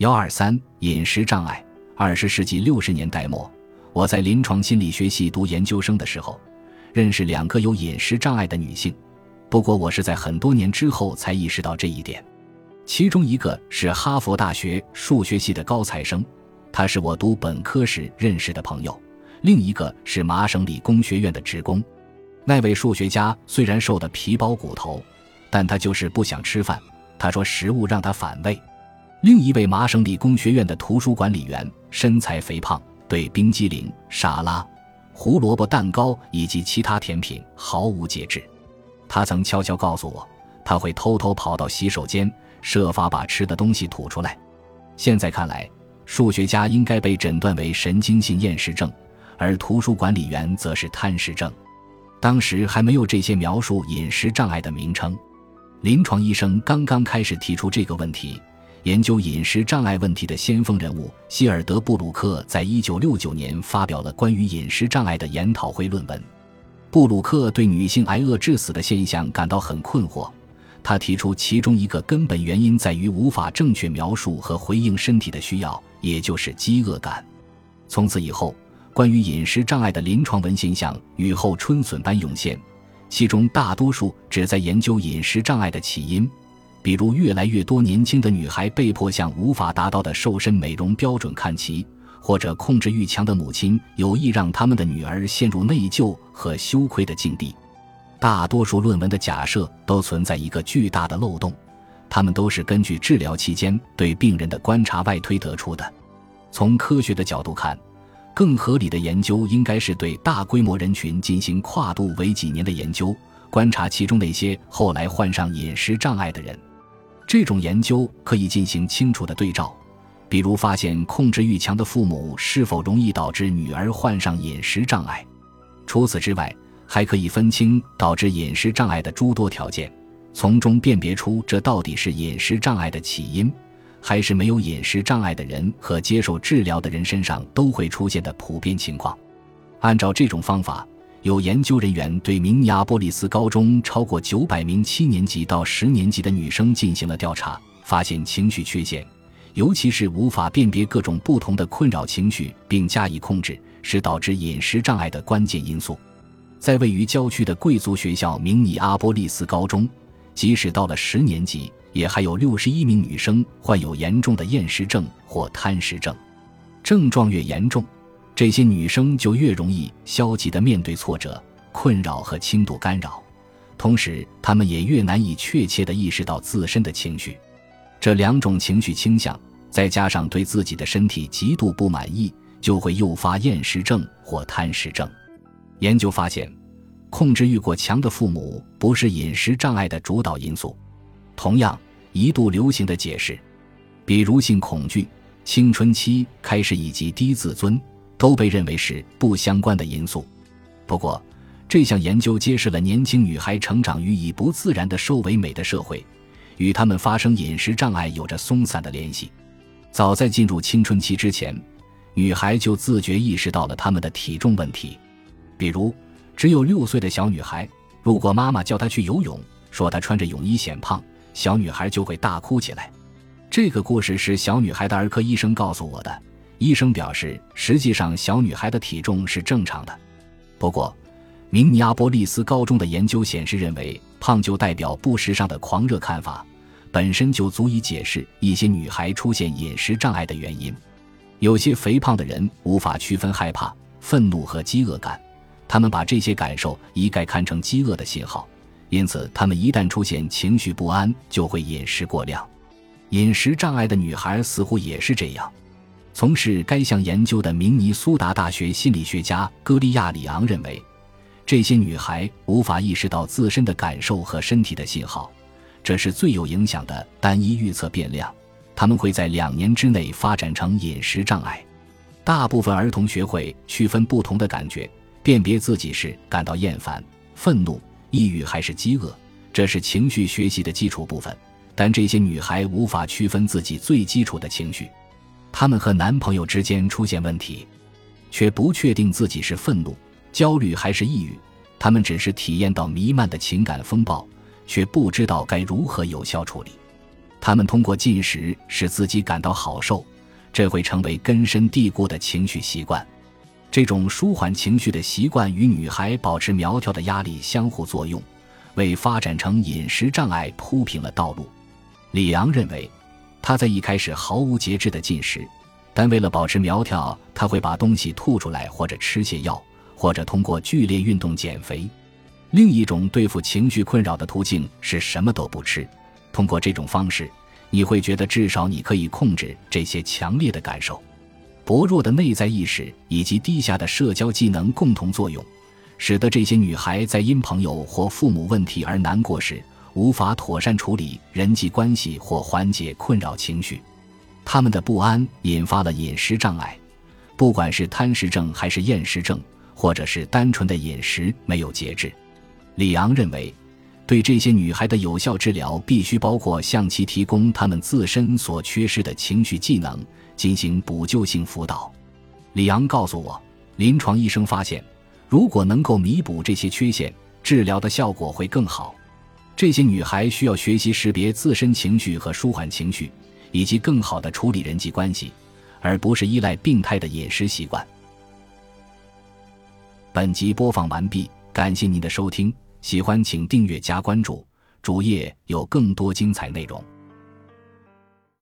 幺二三饮食障碍。二十世纪六十年代末，我在临床心理学系读研究生的时候，认识两个有饮食障碍的女性。不过，我是在很多年之后才意识到这一点。其中一个是哈佛大学数学系的高材生，他是我读本科时认识的朋友；另一个是麻省理工学院的职工。那位数学家虽然瘦得皮包骨头，但他就是不想吃饭。他说食物让他反胃。另一位麻省理工学院的图书管理员身材肥胖，对冰激凌、沙拉、胡萝卜蛋糕以及其他甜品毫无节制。他曾悄悄告诉我，他会偷偷跑到洗手间，设法把吃的东西吐出来。现在看来，数学家应该被诊断为神经性厌食症，而图书管理员则是贪食症。当时还没有这些描述饮食障碍的名称。临床医生刚刚开始提出这个问题，研究饮食障碍问题的先锋人物希尔德·布鲁克在一九六九年发表了关于饮食障碍的研讨会论文。布鲁克对女性挨饿致死的现象感到很困惑，他提出其中一个根本原因在于无法正确描述和回应身体的需要，也就是饥饿感。从此以后，关于饮食障碍的临床文献像雨后春笋般涌现。其中大多数旨在研究饮食障碍的起因，比如越来越多年轻的女孩被迫向无法达到的瘦身美容标准看齐，或者控制欲强的母亲有意让他们的女儿陷入内疚和羞愧的境地。大多数论文的假设都存在一个巨大的漏洞，他们都是根据治疗期间对病人的观察外推得出的。从科学的角度看。更合理的研究应该是对大规模人群进行跨度为几年的研究，观察其中那些后来患上饮食障碍的人。这种研究可以进行清楚的对照，比如发现控制欲强的父母是否容易导致女儿患上饮食障碍。除此之外，还可以分清导致饮食障碍的诸多条件，从中辨别出这到底是饮食障碍的起因。还是没有饮食障碍的人和接受治疗的人身上都会出现的普遍情况。按照这种方法，有研究人员对明尼阿波利斯高中超过九百名七年级到十年级的女生进行了调查，发现情绪缺陷，尤其是无法辨别各种不同的困扰情绪并加以控制，是导致饮食障碍的关键因素。在位于郊区的贵族学校明尼阿波利斯高中，即使到了十年级。也还有六十一名女生患有严重的厌食症或贪食症，症状越严重，这些女生就越容易消极地面对挫折、困扰和轻度干扰，同时她们也越难以确切地意识到自身的情绪。这两种情绪倾向，再加上对自己的身体极度不满意，就会诱发厌食症或贪食症。研究发现，控制欲过强的父母不是饮食障碍的主导因素。同样，一度流行的解释，比如性恐惧、青春期开始以及低自尊，都被认为是不相关的因素。不过，这项研究揭示了年轻女孩成长于以不自然的瘦为美的社会，与她们发生饮食障碍有着松散的联系。早在进入青春期之前，女孩就自觉意识到了她们的体重问题。比如，只有六岁的小女孩，如果妈妈叫她去游泳，说她穿着泳衣显胖。小女孩就会大哭起来。这个故事是小女孩的儿科医生告诉我的。医生表示，实际上小女孩的体重是正常的。不过，明尼阿波利斯高中的研究显示，认为胖就代表不时尚的狂热看法，本身就足以解释一些女孩出现饮食障碍的原因。有些肥胖的人无法区分害怕、愤怒和饥饿感，他们把这些感受一概看成饥饿的信号。因此，他们一旦出现情绪不安，就会饮食过量。饮食障碍的女孩似乎也是这样。从事该项研究的明尼苏达大学心理学家戈利亚里昂认为，这些女孩无法意识到自身的感受和身体的信号，这是最有影响的单一预测变量。他们会在两年之内发展成饮食障碍。大部分儿童学会区分不同的感觉，辨别自己是感到厌烦、愤怒。抑郁还是饥饿，这是情绪学习的基础部分。但这些女孩无法区分自己最基础的情绪，她们和男朋友之间出现问题，却不确定自己是愤怒、焦虑还是抑郁。她们只是体验到弥漫的情感风暴，却不知道该如何有效处理。他们通过进食使自己感到好受，这会成为根深蒂固的情绪习惯。这种舒缓情绪的习惯与女孩保持苗条的压力相互作用，为发展成饮食障碍铺平了道路。李昂认为，他在一开始毫无节制的进食，但为了保持苗条，他会把东西吐出来，或者吃泻药，或者通过剧烈运动减肥。另一种对付情绪困扰的途径是什么都不吃。通过这种方式，你会觉得至少你可以控制这些强烈的感受。薄弱的内在意识以及低下的社交技能共同作用，使得这些女孩在因朋友或父母问题而难过时，无法妥善处理人际关系或缓解困扰情绪。他们的不安引发了饮食障碍，不管是贪食症还是厌食症，或者是单纯的饮食没有节制。里昂认为，对这些女孩的有效治疗必须包括向其提供她们自身所缺失的情绪技能。进行补救性辅导，李昂告诉我，临床医生发现，如果能够弥补这些缺陷，治疗的效果会更好。这些女孩需要学习识别自身情绪和舒缓情绪，以及更好的处理人际关系，而不是依赖病态的饮食习惯。本集播放完毕，感谢您的收听，喜欢请订阅加关注，主页有更多精彩内容。